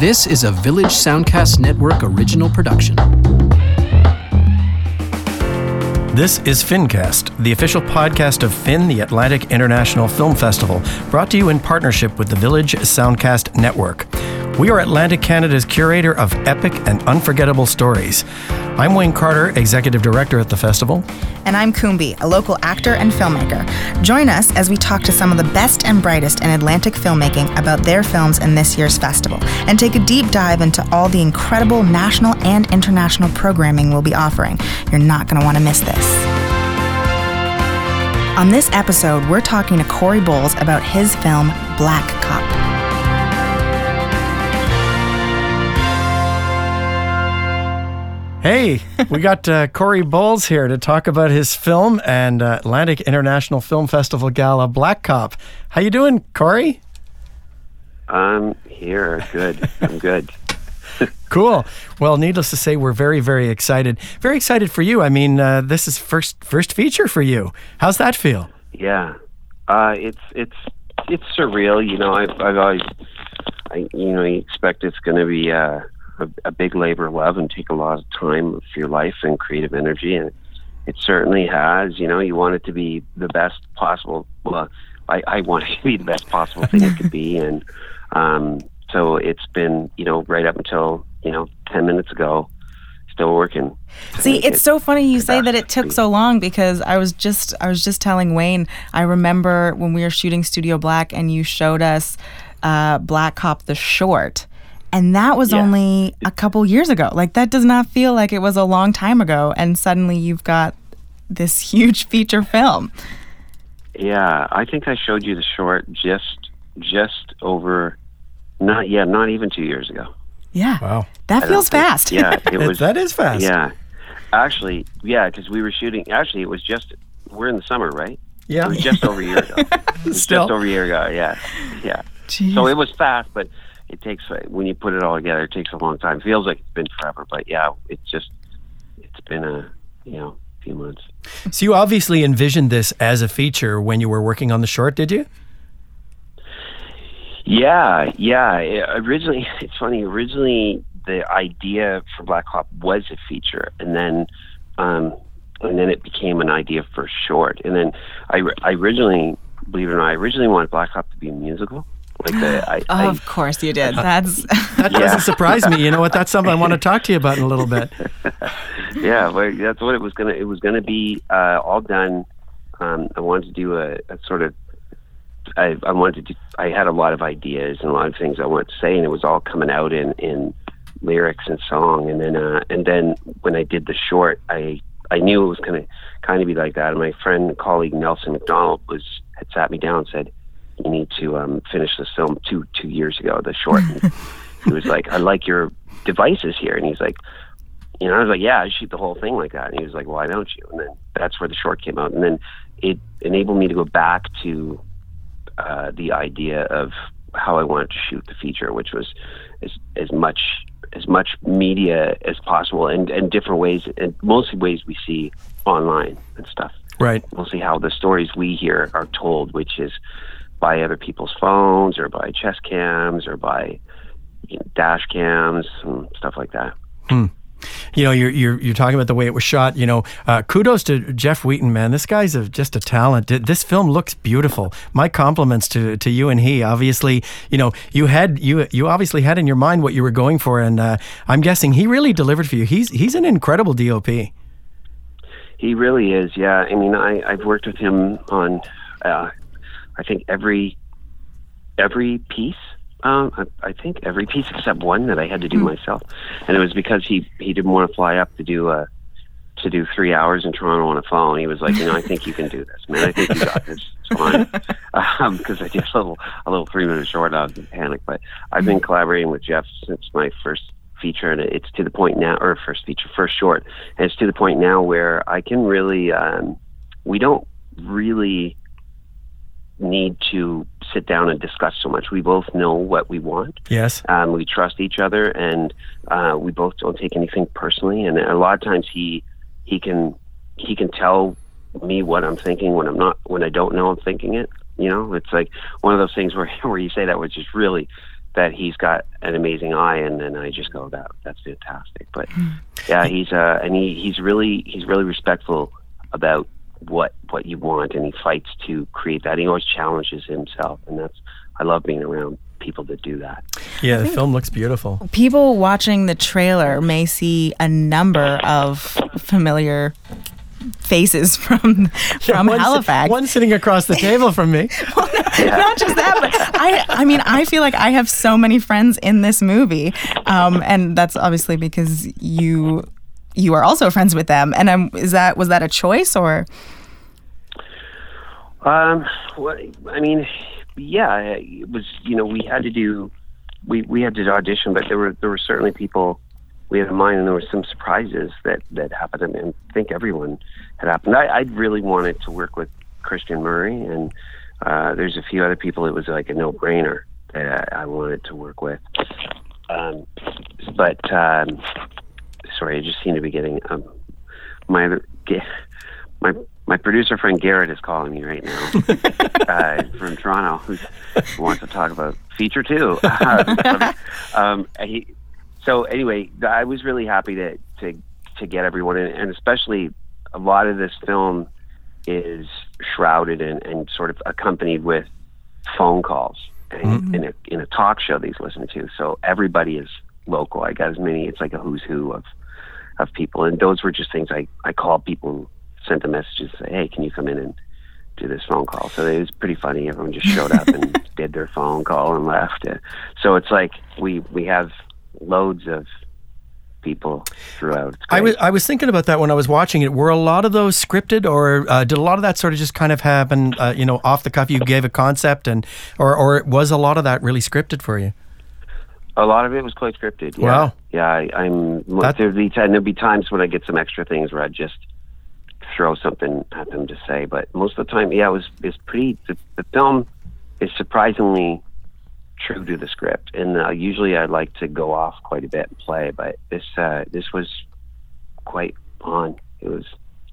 This is a Village Soundcast Network original production. This is FinCast, the official podcast of Fin, the Atlantic International Film Festival, brought to you in partnership with the Village Soundcast Network. We are Atlantic Canada's curator of epic and unforgettable stories. I'm Wayne Carter, Executive Director at the festival. And I'm Koumbie, a local actor and filmmaker. Join us as we talk to some of the best and brightest in Atlantic filmmaking about their films in this year's festival and take a deep dive into all the incredible national and international programming we'll be offering. You're not going to want to miss this. On this episode, we're talking to Corey Bowles about his film Black Cop. Hey, we got uh, Corey Bowles here to talk about his film and uh, Atlantic International Film Festival Gala Black Cop. How you doing, Corey? I'm here. Good. I'm good. cool. Well, needless to say, we're very, very excited. Very excited for you. I mean, uh, this is first first feature for you. How's that feel? Yeah, uh, it's it's it's surreal. You know, I've, I've always, I, you know, you expect it's going to be. A, a big labor of love and take a lot of time of your life and creative energy and it certainly has. You know you want it to be the best possible well i, I want it to be the best possible thing it could be and um, so it's been you know right up until you know 10 minutes ago still working. See it's it so funny you say that it took so long because i was just i was just telling wayne i remember when we were shooting studio black and you showed us uh, black cop the short and that was yeah. only a couple years ago. Like, that does not feel like it was a long time ago. And suddenly you've got this huge feature film. Yeah, I think I showed you the short just just over not yeah, not even 2 years ago. Yeah. Wow. That feels think, fast. Yeah, it was That is fast. Yeah. Actually, yeah, cuz we were shooting actually it was just we're in the summer, right? Yeah. It was just over a year ago. Still. just over a year ago. Yeah. Yeah. Jeez. So it was fast, but it takes when you put it all together, it takes a long time. Feels like it's been forever, but yeah, it's just it's been a you know few months. So you obviously envisioned this as a feature when you were working on the short, did you? Yeah, yeah. It, originally, it's funny. Originally, the idea for Black Cop was a feature, and then, um, and then it became an idea for short. And then I, I originally, believe it or not, I originally wanted Black Cop to be a musical. Like the, I, I, of course you did. That's that doesn't surprise me. You know what? That's something I want to talk to you about in a little bit. yeah, well, that's what it was gonna. It was gonna be uh, all done. Um, I wanted to do a, a sort of. I, I wanted to. Do, I had a lot of ideas and a lot of things I wanted to say, and it was all coming out in in lyrics and song. And then uh, and then when I did the short, I I knew it was gonna kind of be like that. And my friend and colleague Nelson McDonald was had sat me down and said you need to um, finish this film two two years ago, the short. he was like, I like your devices here, and he's like, you know, I was like, yeah, I shoot the whole thing like that, and he was like, why don't you? And then that's where the short came out, and then it enabled me to go back to uh, the idea of how I wanted to shoot the feature, which was as as much as much media as possible and, and different ways and mostly ways we see online and stuff. Right. We'll see how the stories we hear are told, which is by other people's phones or by chest cams or by you know, dash cams and stuff like that. Hmm. You know, you're, you're you're talking about the way it was shot. You know, uh, kudos to Jeff Wheaton, man. This guy's a, just a talent. This film looks beautiful. My compliments to, to you and he. Obviously, you know, you had you you obviously had in your mind what you were going for, and uh, I'm guessing he really delivered for you. He's he's an incredible DOP. He really is. Yeah, I mean, I I've worked with him on uh, I think every every piece. Um, I, I think every piece except one that I had to do mm. myself, and it was because he he didn't want to fly up to do a to do three hours in Toronto on a phone. He was like, you know, I think you can do this, man. I think you got this. It's fine. Because um, I did a little a little three minute short. Was in panic, but I've been collaborating with Jeff since my first feature, and it's to the point now, or first feature, first short, and it's to the point now where I can really. Um, we don't really need to sit down and discuss so much. We both know what we want. Yes. Um, we trust each other, and uh, we both don't take anything personally. And a lot of times, he he can he can tell me what I'm thinking when I'm not when I don't know I'm thinking it. You know, it's like one of those things where where you say that, which is really that he's got an amazing eye, and then I just go, that that's fantastic. But yeah, he's uh, and he he's really he's really respectful about what what you want, and he fights to create that. He always challenges himself, and that's I love being around people that do that. Yeah, the film looks beautiful. People watching the trailer may see a number of familiar faces from from one, Halifax. One sitting across the table from me. Not just that, but I I mean I feel like I have so many friends in this movie, um, and that's obviously because you you are also friends with them. And um, is that was that a choice or? Um, well, I mean, yeah, it was. You know, we had to do, we we had to audition, but there were there were certainly people we had in mind, and there were some surprises that that happened. And I think everyone had happened. I, I really wanted to work with Christian Murray, and uh, there's a few other people. It was like a no brainer that I, I wanted to work with. Um, but um, sorry, I just seem to be getting um, my my my producer friend Garrett is calling me right now uh, from Toronto, who's, who wants to talk about feature two. um, he, so anyway, I was really happy to to to get everyone in, and especially a lot of this film is shrouded and, and sort of accompanied with phone calls and, mm-hmm. in a in a talk show that he's listening to. So everybody is local. I got as many. It's like a who's who of of people, and those were just things I I called people, sent them messages, say, hey, can you come in and do this phone call? So it was pretty funny. Everyone just showed up and did their phone call and left. So it's like we we have loads of people throughout. I was I was thinking about that when I was watching it. Were a lot of those scripted, or uh, did a lot of that sort of just kind of happen, uh, you know, off the cuff? You gave a concept, and or or was a lot of that really scripted for you? A lot of it was quite scripted. Yeah. Wow. Yeah, I, am there'd be there'd be times when I get some extra things where I just throw something at them to say, but most of the time, yeah, it was it's pretty. The, the film is surprisingly true to the script. And uh, usually I like to go off quite a bit and play, but this uh, this was quite on. It was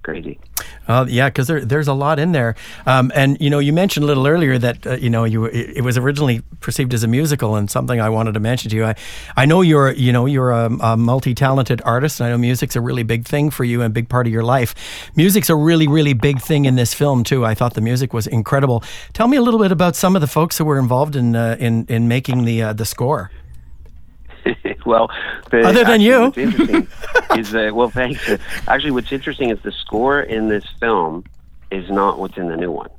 crazy. Uh, yeah, because there, there's a lot in there, um, and you know, you mentioned a little earlier that uh, you know you it, was originally perceived as a musical, and something I wanted to mention to you. I, I know you're you know you're a, a multi-talented artist, and I know music's a really big thing for you and a big part of your life. Music's a really really big thing in this film too. I thought the music was incredible. Tell me a little bit about some of the folks who were involved in uh, in in making the uh, the score. well, the, other than you, is that well, thanks. Actually, what's interesting is the score in this film is not what's in the new one.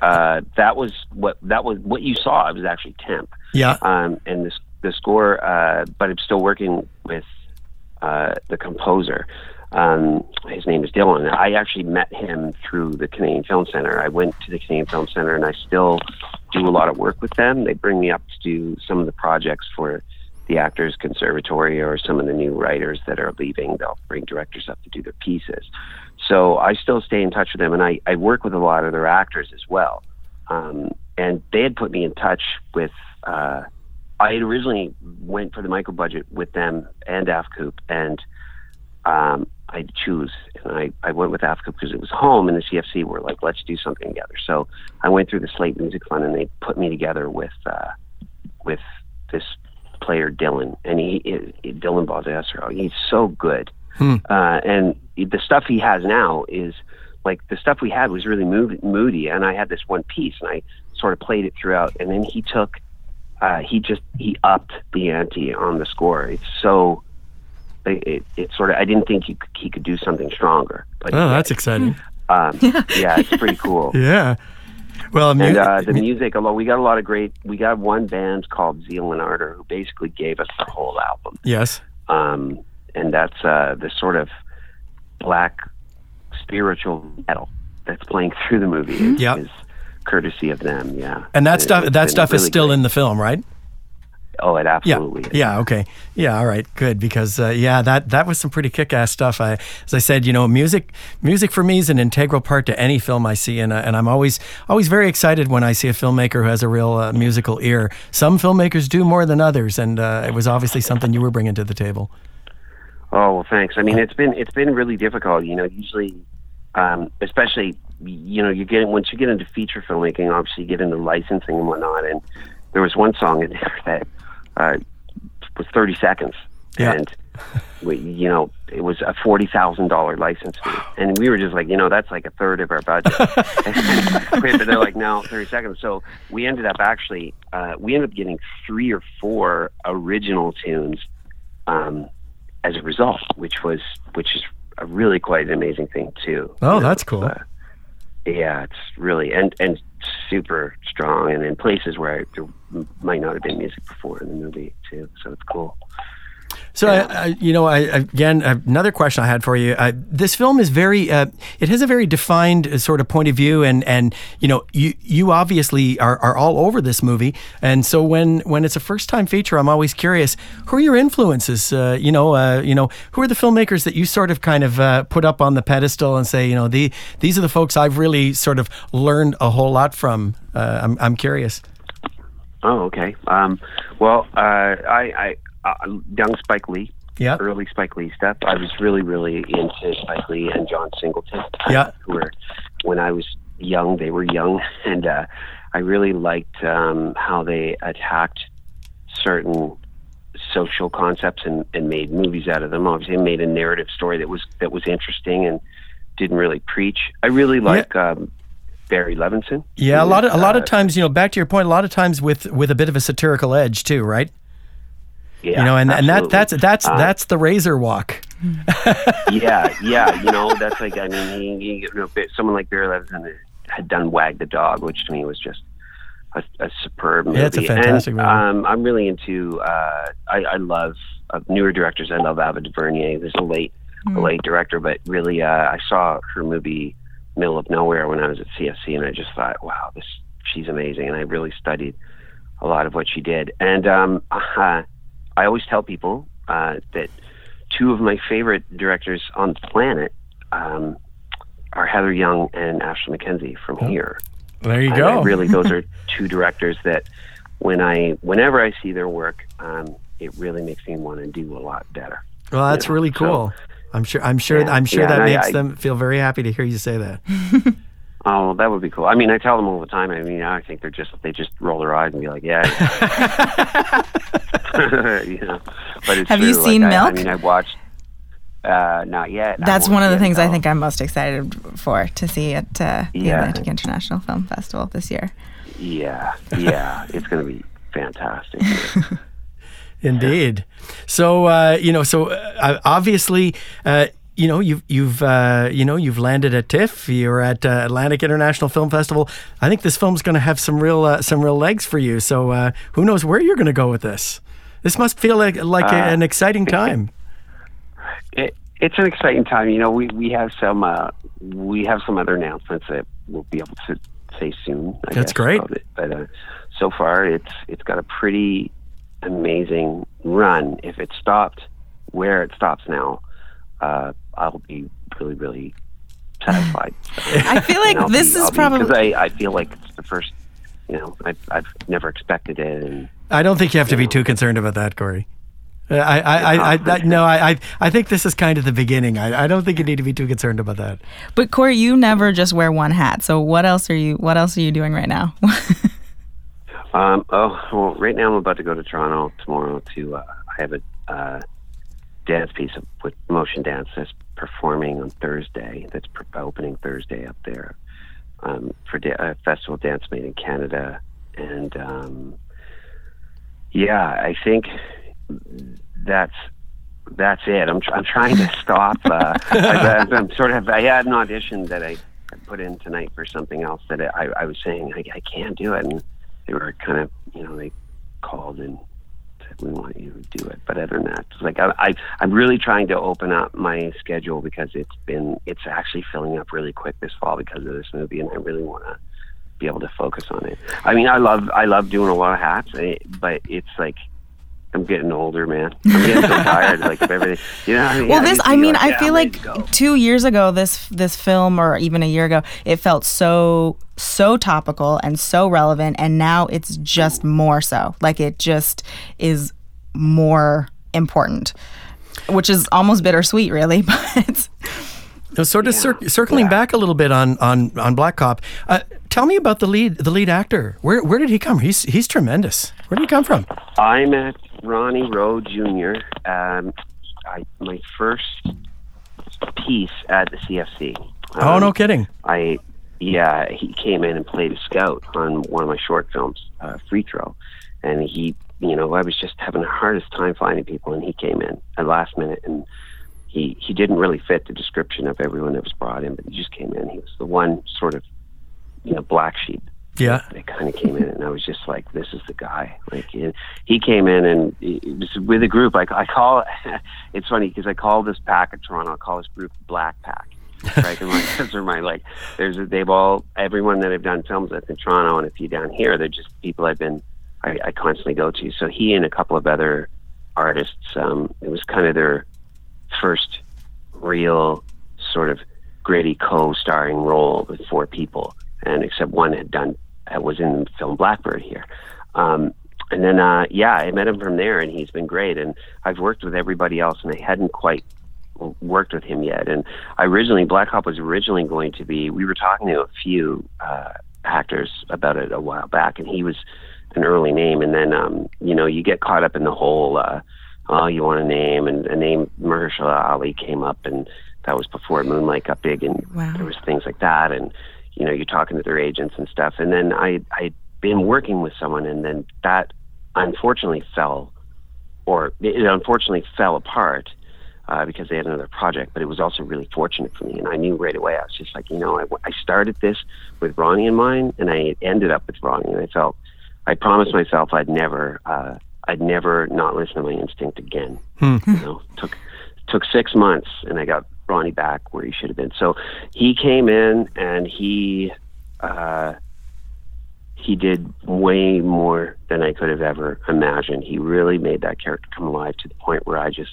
Uh, that was what that was what you saw. It was actually temp. Yeah. Um, and this the score, uh, but I'm still working with uh, the composer. Um, his name is Dylan. I actually met him through the Canadian Film Center. I went to the Canadian Film Center, and I still do a lot of work with them. They bring me up to do some of the projects for the Actors Conservatory or some of the new writers that are leaving. They'll bring directors up to do their pieces. So I still stay in touch with them, and I, I work with a lot of their actors as well. Um, and they had put me in touch with. Uh, I had originally went for the micro budget with them and AFCOOP, and um, I choose, and I, I went with AFCOOP because it was home, and the CFC were like, let's do something together. So I went through the Slate Music Fund, and they put me together with uh, with this player Dylan, and he, he Dylan Baldestro. He's so good, hmm. uh, and the stuff he has now is like the stuff we had was really moody, and I had this one piece, and I sort of played it throughout, and then he took, uh, he just he upped the ante on the score. It's so. It, it, it sort of. I didn't think he, he could do something stronger. But oh, that's exciting. Um, yeah, it's pretty cool. yeah. Well, mu- and uh, the music, although we got a lot of great, we got one band called Zeal and Ardor who basically gave us the whole album. Yes. Um, and that's uh, the sort of black spiritual metal that's playing through the movie. Is, yep. is courtesy of them. Yeah. And that stuff, that stuff really is still great. in the film, right? Oh, it absolutely yeah. is. Yeah. Okay. Yeah. All right. Good. Because uh, yeah, that that was some pretty kick-ass stuff. I, as I said, you know, music music for me is an integral part to any film I see, and uh, and I'm always always very excited when I see a filmmaker who has a real uh, musical ear. Some filmmakers do more than others, and uh, it was obviously something you were bringing to the table. Oh well, thanks. I mean, it's been it's been really difficult. You know, usually, um, especially you know, you get once you get into feature filmmaking, obviously you get into licensing and whatnot, and there was one song in there that uh, was 30 seconds, Yeah. and we, you know it was a forty thousand dollar license fee, and we were just like, you know, that's like a third of our budget. but they're like, no, 30 seconds. So we ended up actually, uh, we ended up getting three or four original tunes um, as a result, which was which is a really quite an amazing thing too. Oh, You know, that's cool. uh, yeah, it's really and and super strong, and in places where there might not have been music before in the movie too. So it's cool. So, I, I, you know, I, again, another question I had for you. Uh, this film is very, uh, it has a very defined uh, sort of point of view, and and you know, you you obviously are, are all over this movie, and so when when it's a first time feature, I'm always curious, who are your influences? Uh, you know, uh, you know, who are the filmmakers that you sort of kind of uh, put up on the pedestal and say, you know, the these are the folks I've really sort of learned a whole lot from. Uh, I'm I'm curious. Oh, okay. Um, well, uh, I uh, young Spike Lee, Yeah. early Spike Lee stuff. I was really, really into Spike Lee and John Singleton. uh, Yeah. who were when I was young, they were young, and uh, I really liked um, how they attacked certain social concepts and, and made movies out of them. Obviously, made a narrative story that was that was interesting and didn't really preach. I really like um, Barry Levinson. Yeah, a lot of a lot of uh, times, you know, back to your point, a lot of times with with a bit of a satirical edge too, right? Yeah, you know, and, and that that's that's Uh, that's the razor walk. yeah, yeah, you know, that's like I mean, he, he, you know, someone like Barry Levinson had done Wag the Dog, which to me was just a, a superb movie. Yeah, it's a fantastic and, movie. Um, I'm really into. Uh, I, I love uh, newer directors. I love Ava DuVernay. There's a late, a late director, but really, uh, I saw her movie Middle of Nowhere when I was at CFC, and I just thought, wow, this she's amazing, and I really studied a lot of what she did. And um, uh, I always tell people uh, that two of my favorite directors on the planet um, are Heather Young and Ashley McKenzie from here. There you And go. I really, those are two directors that when I, whenever I see their work, um, it really makes me want to do a lot better. well, that's you know, really so- cool. I'm sure. I'm sure. Yeah, I'm sure yeah, that makes I- them feel very happy to hear you say that. Oh, that would be cool. I mean, I tell them all the time. I mean, I think they're just they just roll their eyes and be like, "Yeah." yeah." you know, but it's Have you seen like, I, I mean, I watched. Uh, not yet. That's one of the see it, things I think I'm most excited for to see at uh, the Yeah. Atlantic International Film Festival this year. Yeah, yeah, it's going to be fantastic. Indeed. So uh, you know, so uh, obviously, uh, you know, you've you've uh, you know you've landed at TIFF. You're at uh, Atlantic International Film Festival. I think this film's going to have some real uh, some real legs for you. So uh, who knows where you're going to go with this? This must feel like like a- Uh, an exciting time. it, it's an exciting time. You know, we we have some uh, we have some other announcements that we'll be able to say soon. I That's guess, great. But uh, so far, it's it's got a pretty amazing run. If it stopped where it stops now, uh, I'll be really really satisfied. I feel like I'll this be- is be- probably. Because I, I feel like it's the first. You know, I've I've never expected it, and I don't think you have to be too concerned about that, Corey. Uh, I, I, I, I, I no, I, I, I think this is kind of the beginning. I, I don't think you need to be too concerned about that. But Corey, you never just wear one hat. So what else are you? What else are you doing right now? Um, oh, well, right now I'm about to go to Toronto tomorrow to, uh, I have a, uh, dance piece of, with motion dance that's performing on Thursday. That's per- opening Thursday up there, um, for da- uh, Festival Dance Made in Canada. And, um, yeah, I think that's, that's it. I'm, tr- I'm trying to stop, uh, I, I'm sort of, I had an audition that I, put in tonight for something else that I, I was saying I, I can't do it, and they were kind of you know they called and we want you to do it. But other than that, like I, I I'm really trying to open up my schedule because it's been it's actually filling up really quick this fall because of this movie, and I really want to be able to focus on it. I mean, I love I love doing a lot of hats, eh, but it's like. I'm getting older, man. I'm getting so tired, like of everything. You know, I mean? well, I this used to I mean, like, I yeah, feel I'm like two years ago, this this film, or even a year ago, it felt so so topical and so relevant, and now it's just more so. Like it just is more important, which is almost bittersweet, really. But Now, sort of cir- circling back a little bit on on on Black Cop. Uh, tell me about the lead the lead actor. Where where did he come? He's he's tremendous. Where did he come from? I met Ronnie Rowe Jr. Um, I, my first piece at the CFC. oh, Um, no kidding. I yeah, he came in and played a scout on one of my short films, uh, Free Throw, and he, you know, I was just having the hardest time finding people, and he came in at last minute, and he he didn't really fit the description of everyone that was brought in, but he just came in. He was the one sort of, you know, black sheep Yeah. that kind of came in, and I was just like, "This is the guy." Like he, came in, and it was with a group. Like I call, it's funny because I call this pack at Toronto. I call this group Black Pack. right, and like those are my like. There's they've all everyone that I've done films with in Toronto, and a few down here. They're just people I've been I, I constantly go to. So he and a couple of other artists. Um, it was kind of their first real sort of gritty co-starring role with four people, and except one had done uh, was in film Blackbird here. Um, and then, uh, yeah, I met him from there, and he's been great. And I've worked with everybody else, and I hadn't quite worked with him yet. And I originally, Black Cop was originally going to be. We were talking to a few uh, actors about it a while back, and he was an early name. And then, um, you know, you get caught up in the whole. Uh, oh, you want a name, and a name Mahershala Ali came up, and that was before Moonlight got big, and Wow. there was things like that, and you know, you're talking to their agents and stuff, and then I I'd been working with someone, and then that unfortunately fell, or it unfortunately fell apart. Uh, because they had another project, but it was also really fortunate for me. And I knew right away, I was just like, you know, I, I started this with Ronnie in mind, and I ended up with Ronnie. And I felt, I promised myself I'd never, uh, I'd never not listen to my instinct again. You know, took took six months, and I got Ronnie back where he should have been. So he came in, and he uh, he did way more than I could have ever imagined. He really made that character come alive to the point where I just,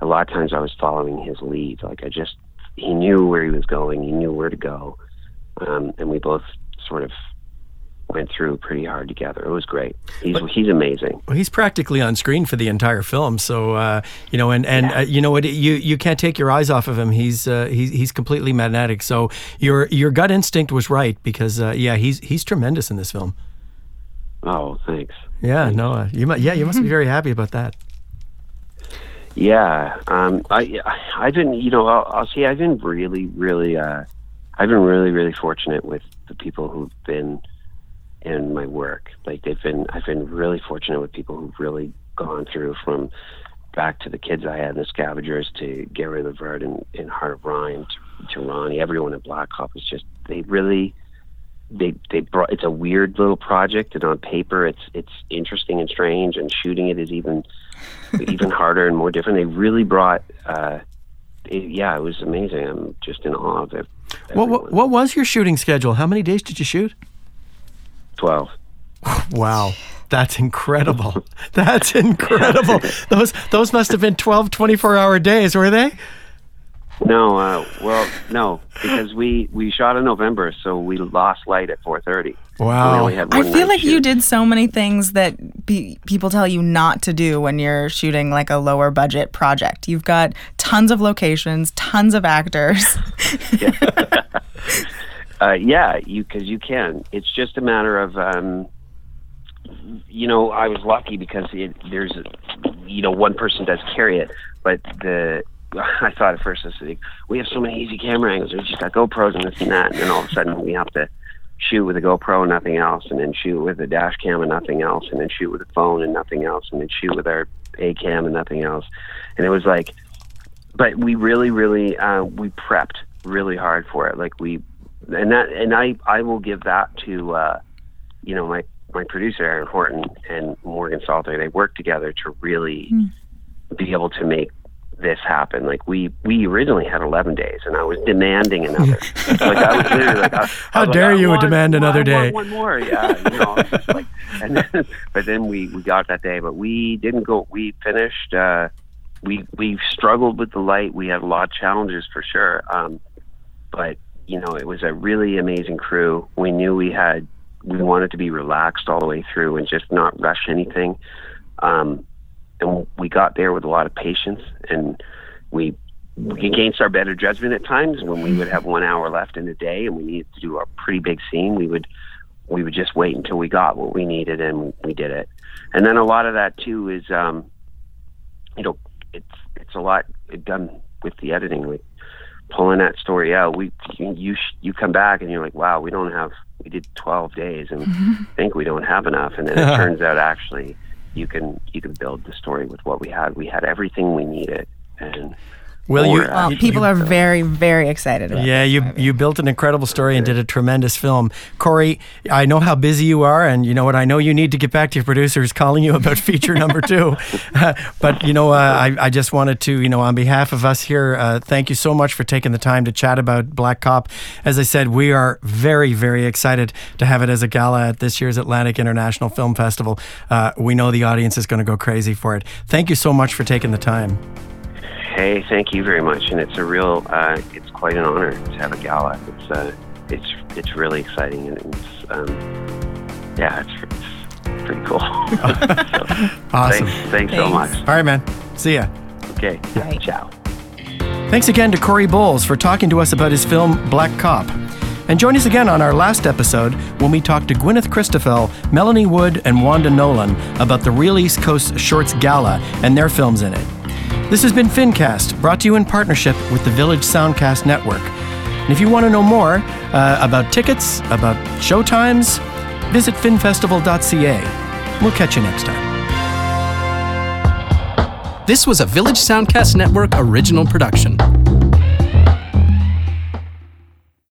a lot of times, I was following his lead. Like I just, he knew where he was going, he knew where to go, um, and we both sort of went through pretty hard together. It was great. He's he's amazing. Well, he's practically on screen for the entire film, so uh, you know, and and uh, you know what, you you can't take your eyes off of him. He's uh, he's he's completely magnetic. So your your gut instinct was right because uh, yeah, he's he's tremendous in this film. Oh, thanks. Yeah, no, uh, you mu- yeah, you must be very happy about that. Yeah, um, I I've been you know I'll, I'll see I've been really really uh, I've been really really fortunate with the people who've been in my work. Like they've been I've been really fortunate with people who've really gone through from back to the kids I had in the Scavengers to Gary Levert and, and Heart of Rhyme to, to Ronnie. Everyone at Black Cop was just they really they they brought it's a weird little project and on paper it's it's interesting and strange and shooting it is even even harder and more different. They really brought, uh, it, yeah, it was amazing. I'm just in awe of it. What, what what was your shooting schedule? How many days did you shoot? Twelve. Wow. That's incredible. That's incredible. those those must have been 12 24 hour days, were they? No, uh, well, no, because we we shot in November, so we lost light at 4:30. Wow. We only had I feel night like you did so many things that be, people tell you not to do when you're shooting like a lower budget project. You've got tons of locations, tons of actors. Uh, yeah, you because you can. It's just a matter of, um, you know, I was lucky because it, there's, you know, one person does carry it, but the. I thought at first, I was like, we have so many easy camera angles. We just got GoPros and this and that, and then all of a sudden we have to shoot with a GoPro and nothing else, and then shoot with a dash cam and nothing else, and then shoot with a phone and nothing else, and then shoot with our A cam and nothing else. And it was like, but we really, really, uh, we prepped really hard for it. Like we, and that, and I, I will give that to, uh, you know, my my producer Aaron Horton and Morgan Salter. They worked together to really be able to make this happen. Like we we originally had 11 days, and I was demanding another. like I was literally like, I, I How like, dare I you want- demand another I day. One more, yeah. You know, like, and then, but then we we got that day, but we didn't go. We finished. uh we we struggled with the light. We had a lot of challenges for sure. Um, but you know, it was a really amazing crew. We knew we had we wanted to be relaxed all the way through and just not rush anything. Um, and we got there with a lot of patience, and we against our better judgment at times when we would have one hour left in the day and we needed to do a pretty big scene we would we would just wait until we got what we needed and we did it and then a lot of that too is um you know it's it's a lot done with the editing pulling that story out we you you come back and you're like wow we don't have we did 12 days and think we don't have enough. And then it turns out actually you can you can build the story with what we had. We had everything we needed and Will you? Well, people are very, very excited about. It? Yeah, you movie. you built an incredible story and did a tremendous film, Corey. I know how busy you are, and you know what? I know you need to get back to your producers calling you about feature number two. but you know, uh, I I just wanted to you know on behalf of us here, uh, thank you so much for taking the time to chat about Black Cop. As I said, we are very very excited to have it as a gala at this year's Atlantic International Film Festival. Uh, we know the audience is going to go crazy for it. Thank you so much for taking the time. Hey, thank you very much, and it's a real, uh, it's quite an honor to have a gala. It's, uh, it's, it's really exciting, and it's, um, yeah, it's, it's pretty cool. so, Awesome. Thanks, thanks, so much. All right, man. See ya. Okay, Right. ciao. Thanks again to Corey Bowles for talking to us about his film Black Cop. And join us again on our last episode when we talk to Gwyneth Christoffel, Melanie Wood, and Wanda Nolan about the Real East Coast Shorts Gala and their films in it. This has been FinCast, brought to you in partnership with the Village Soundcast Network. And if you want to know more uh, about tickets, about showtimes, visit finfestival.ca. We'll catch you next time. This was a Village Soundcast Network original production.